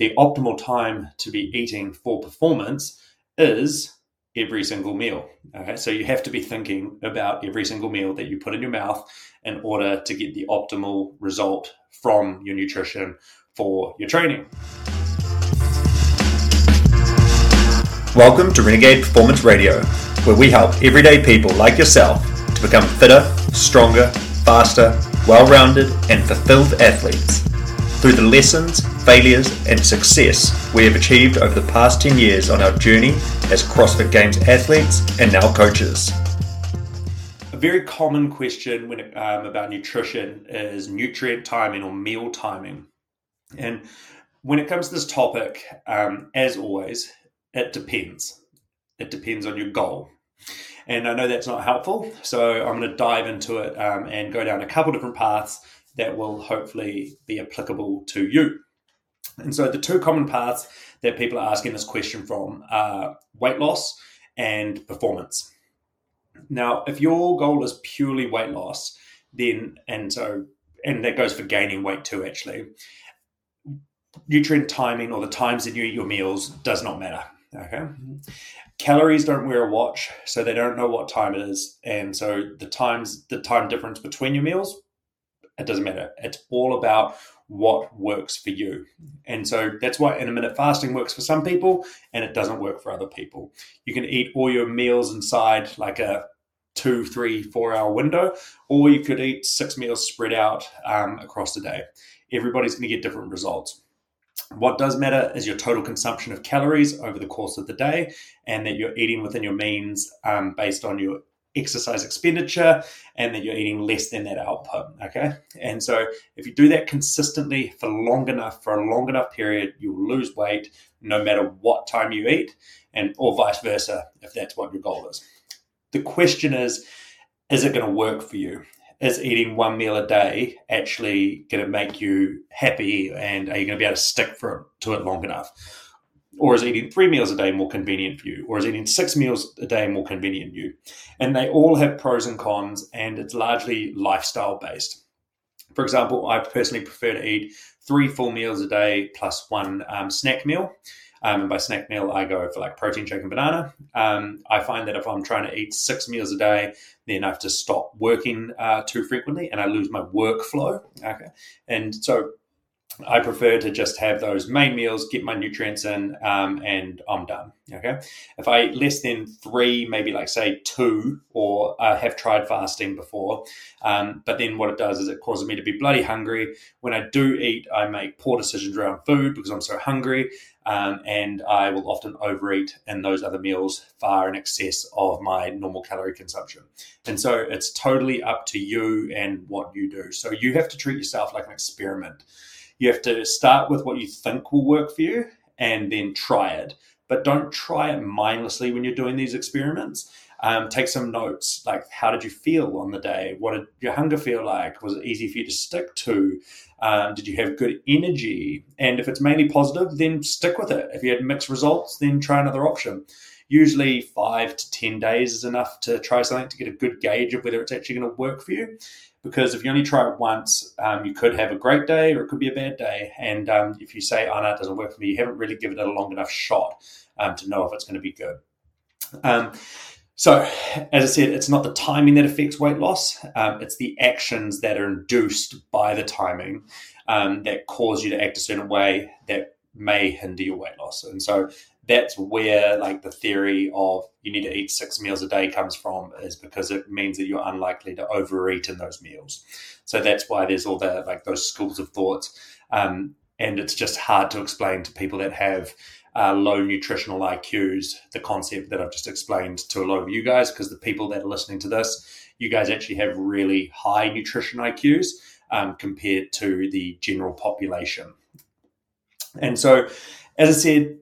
the optimal time to be eating for performance is every single meal. Okay, so you have to be thinking about every single meal that you put in your mouth in order to get the optimal result from your nutrition for your training. Welcome to Renegade Performance Radio, where we help everyday people like yourself to become fitter, stronger, faster, well rounded, and fulfilled athletes. Through the lessons, failures, and success we have achieved over the past 10 years on our journey as CrossFit Games athletes and now coaches. A very common question when um, about nutrition is nutrient timing or meal timing. And when it comes to this topic, um, as always, it depends. It depends on your goal. And I know that's not helpful, so I'm going to dive into it um, and go down a couple different paths that will hopefully be applicable to you. And so the two common paths that people are asking this question from are weight loss and performance. Now, if your goal is purely weight loss, then and so and that goes for gaining weight too actually nutrient timing or the times that you eat your meals does not matter okay? Mm-hmm. Calories don't wear a watch so they don't know what time it is and so the times the time difference between your meals it doesn't matter. It's all about what works for you. And so that's why intermittent fasting works for some people and it doesn't work for other people. You can eat all your meals inside like a two three four hour window or you could eat six meals spread out um, across the day. Everybody's going to get different results. What does matter is your total consumption of calories over the course of the day, and that you're eating within your means um, based on your exercise expenditure, and that you're eating less than that output. Okay, and so if you do that consistently for long enough, for a long enough period, you'll lose weight no matter what time you eat, and or vice versa if that's what your goal is. The question is, is it going to work for you? is eating one meal a day actually going to make you happy and are you going to be able to stick for to it long enough or is eating three meals a day more convenient for you or is eating six meals a day more convenient for you and they all have pros and cons and it's largely lifestyle based for example i personally prefer to eat three full meals a day plus one um, snack meal um, and by snack meal, I go for like protein shake and banana. Um, I find that if I'm trying to eat six meals a day, then I have to stop working uh, too frequently and I lose my workflow. Okay. And so I prefer to just have those main meals, get my nutrients in, um, and I'm done. Okay. If I eat less than three, maybe like say two, or I have tried fasting before, um, but then what it does is it causes me to be bloody hungry. When I do eat, I make poor decisions around food because I'm so hungry, um, and I will often overeat in those other meals far in excess of my normal calorie consumption. And so it's totally up to you and what you do. So you have to treat yourself like an experiment. You have to start with what you think will work for you and then try it. But don't try it mindlessly when you're doing these experiments. Um, take some notes, like how did you feel on the day? What did your hunger feel like? Was it easy for you to stick to? Um, did you have good energy? And if it's mainly positive, then stick with it. If you had mixed results, then try another option. Usually, five to 10 days is enough to try something to get a good gauge of whether it's actually going to work for you because if you only try it once, um, you could have a great day or it could be a bad day. And um, if you say, oh, no, it doesn't work for me, you haven't really given it a long enough shot um, to know if it's going to be good. Um, so, as I said, it's not the timing that affects weight loss, um, it's the actions that are induced by the timing um, that cause you to act a certain way that may hinder your weight loss. And so, that's where like the theory of you need to eat six meals a day comes from is because it means that you're unlikely to overeat in those meals. So that's why there's all the like those schools of thoughts um, and it's just hard to explain to people that have uh, low nutritional IQs the concept that I've just explained to a lot of you guys because the people that are listening to this you guys actually have really high nutrition IQs um, compared to the general population and so as I said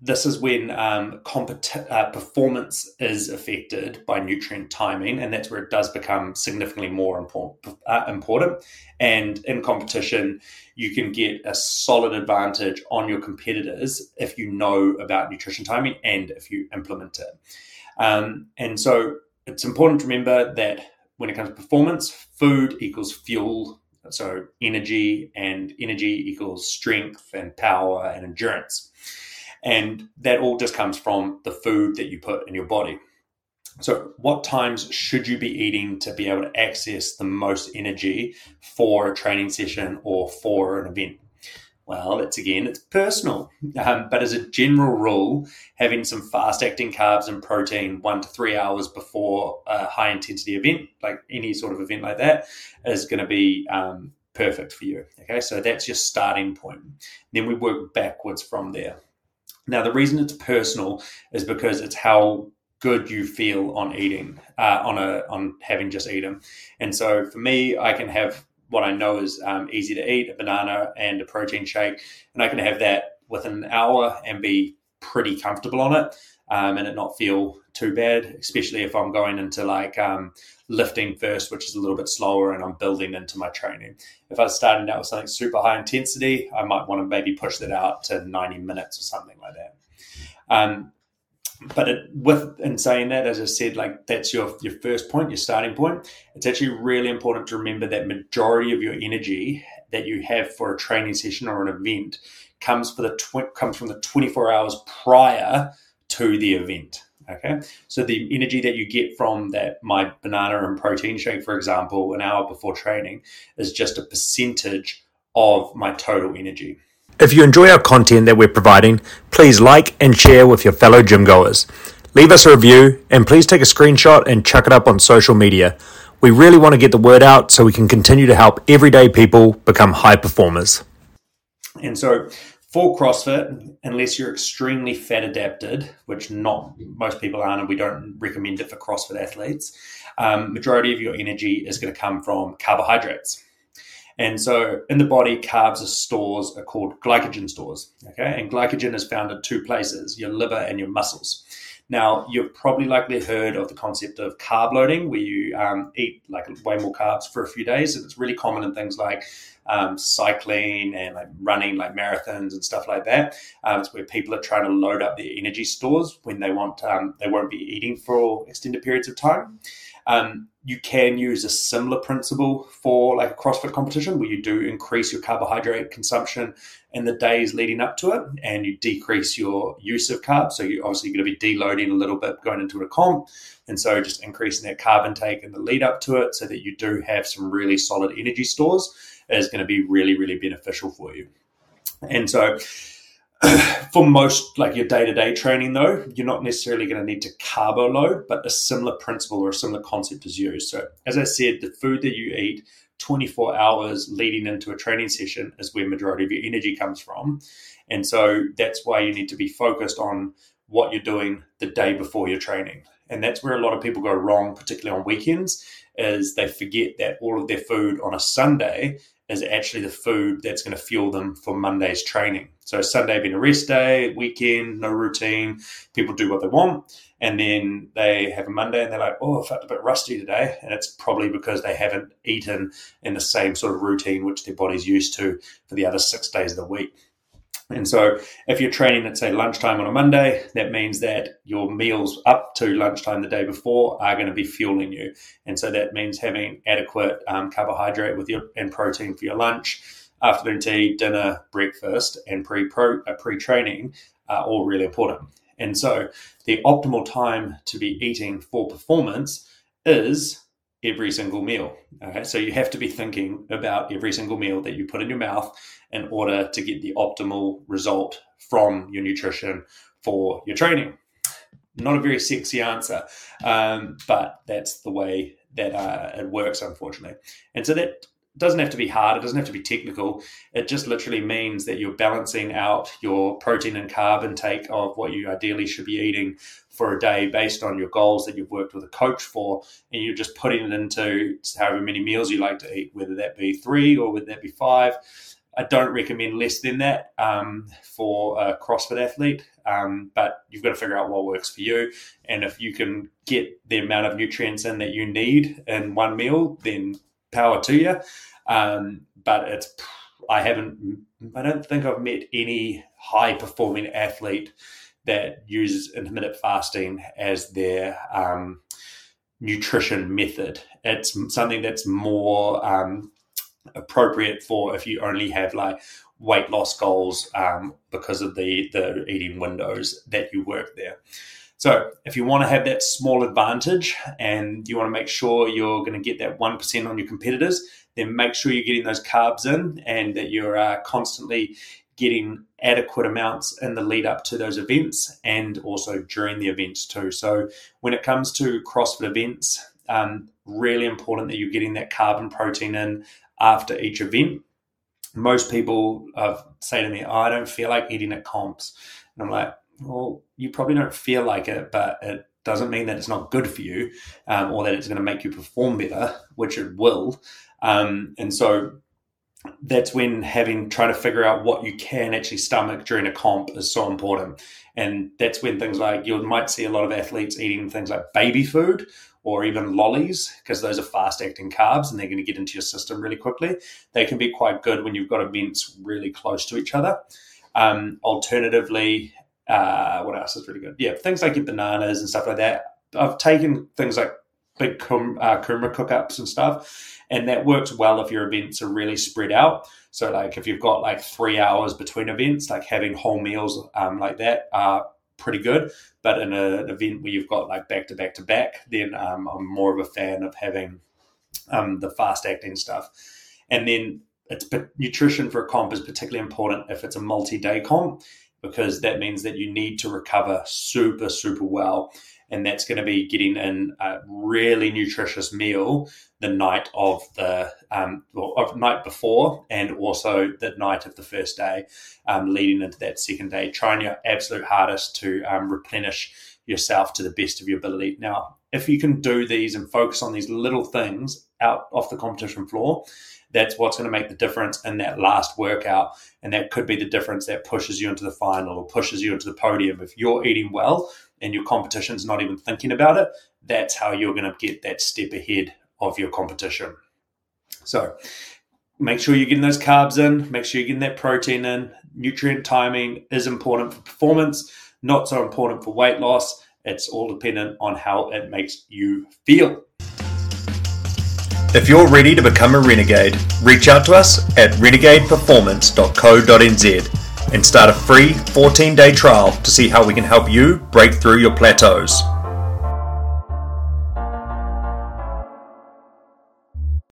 this is when um, compet- uh, performance is affected by nutrient timing, and that's where it does become significantly more important. Uh, important. And in competition, you can get a solid advantage on your competitors if you know about nutrition timing and if you implement it. Um, and so it's important to remember that when it comes to performance, food equals fuel So energy and energy equals strength and power and endurance. And that all just comes from the food that you put in your body. So, what times should you be eating to be able to access the most energy for a training session or for an event? Well, it's again, it's personal. Um, but as a general rule, having some fast acting carbs and protein one to three hours before a high intensity event, like any sort of event like that, is going to be um, perfect for you. Okay, so that's your starting point. Then we work backwards from there. Now, the reason it's personal is because it's how good you feel on eating, uh, on a on having just eaten. And so for me, I can have what I know is um, easy to eat, a banana and a protein shake, and I can have that within an hour and be pretty comfortable on it, um, and it not feel too bad, especially if I'm going into like um, lifting first, which is a little bit slower, and I'm building into my training. If I was starting out with something super high intensity, I might want to maybe push that out to 90 minutes or something like that. Um, but it, with in saying that, as I said, like that's your your first point, your starting point. It's actually really important to remember that majority of your energy that you have for a training session or an event comes for the tw- comes from the 24 hours prior to the event. Okay, so the energy that you get from that my banana and protein shake, for example, an hour before training, is just a percentage of my total energy. If you enjoy our content that we're providing, please like and share with your fellow gym goers. Leave us a review and please take a screenshot and chuck it up on social media. We really want to get the word out so we can continue to help everyday people become high performers. And so for CrossFit, unless you're extremely fat adapted, which not most people aren't, and we don't recommend it for CrossFit athletes, um, majority of your energy is going to come from carbohydrates. And so in the body, carbs are stores are called glycogen stores. Okay. And glycogen is found in two places, your liver and your muscles. Now, you've probably likely heard of the concept of carb loading, where you um, eat like way more carbs for a few days. And it's really common in things like um, cycling and like running, like marathons and stuff like that. Um, it's where people are trying to load up their energy stores when they want, um, they won't be eating for extended periods of time. You can use a similar principle for like a CrossFit competition where you do increase your carbohydrate consumption in the days leading up to it and you decrease your use of carbs. So you're obviously going to be deloading a little bit going into a comp. And so just increasing that carb intake in the lead up to it so that you do have some really solid energy stores is going to be really, really beneficial for you. And so for most like your day-to-day training though you're not necessarily going to need to carbo load but a similar principle or a similar concept is used. So as i said the food that you eat 24 hours leading into a training session is where majority of your energy comes from. And so that's why you need to be focused on what you're doing the day before your training. And that's where a lot of people go wrong particularly on weekends is they forget that all of their food on a sunday is actually the food that's going to fuel them for Monday's training. So Sunday being a rest day, weekend, no routine, people do what they want. And then they have a Monday and they're like, oh, I felt a bit rusty today. And it's probably because they haven't eaten in the same sort of routine which their body's used to for the other six days of the week. And so, if you're training at say lunchtime on a Monday, that means that your meals up to lunchtime the day before are going to be fueling you. And so that means having adequate um, carbohydrate with your and protein for your lunch, afternoon tea, dinner, breakfast, and pre pro uh, pre training are all really important. And so, the optimal time to be eating for performance is every single meal. Okay, so you have to be thinking about every single meal that you put in your mouth in order to get the optimal result from your nutrition for your training. Not a very sexy answer, um, but that's the way that uh, it works, unfortunately. And so that doesn't have to be hard. It doesn't have to be technical. It just literally means that you're balancing out your protein and carb intake of what you ideally should be eating for a day based on your goals that you've worked with a coach for. And you're just putting it into however many meals you like to eat, whether that be three or whether that be five. I don't recommend less than that um, for a CrossFit athlete, um, but you've got to figure out what works for you. And if you can get the amount of nutrients in that you need in one meal, then power to you. Um, but it's I haven't I don't think I've met any high performing athlete that uses intermittent fasting as their um, nutrition method. It's something that's more um, appropriate for if you only have like weight loss goals um, because of the the eating windows that you work there. So if you want to have that small advantage and you want to make sure you're going to get that 1% on your competitors, then make sure you're getting those carbs in and that you're uh, constantly getting adequate amounts in the lead up to those events and also during the events too. So when it comes to CrossFit events, um, really important that you're getting that carb and protein in after each event. Most people uh, say to me, oh, I don't feel like eating at comps. And I'm like, well, you probably don't feel like it, but it doesn't mean that it's not good for you um, or that it's going to make you perform better, which it will. Um, and so that's when having trying to figure out what you can actually stomach during a comp is so important. And that's when things like you might see a lot of athletes eating things like baby food or even lollies because those are fast acting carbs and they're going to get into your system really quickly. They can be quite good when you've got events really close to each other. Um, alternatively, uh, what else is really good? Yeah, things like bananas and stuff like that. I've taken things like big kum, uh, kumara cook ups and stuff, and that works well if your events are really spread out. So, like if you've got like three hours between events, like having whole meals um, like that are pretty good. But in a, an event where you've got like back to back to back, then um, I'm more of a fan of having um, the fast acting stuff. And then it's nutrition for a comp is particularly important if it's a multi day comp because that means that you need to recover super, super well. And that's going to be getting in a really nutritious meal the night of the um, of night before, and also the night of the first day, um, leading into that second day. Trying your absolute hardest to um, replenish yourself to the best of your ability. Now, if you can do these and focus on these little things out off the competition floor, that's what's going to make the difference in that last workout. And that could be the difference that pushes you into the final or pushes you into the podium. If you're eating well and your competition's not even thinking about it, that's how you're going to get that step ahead of your competition. So make sure you're getting those carbs in, make sure you're getting that protein in. Nutrient timing is important for performance, not so important for weight loss. It's all dependent on how it makes you feel. If you're ready to become a renegade, reach out to us at renegadeperformance.co.nz and start a free 14 day trial to see how we can help you break through your plateaus.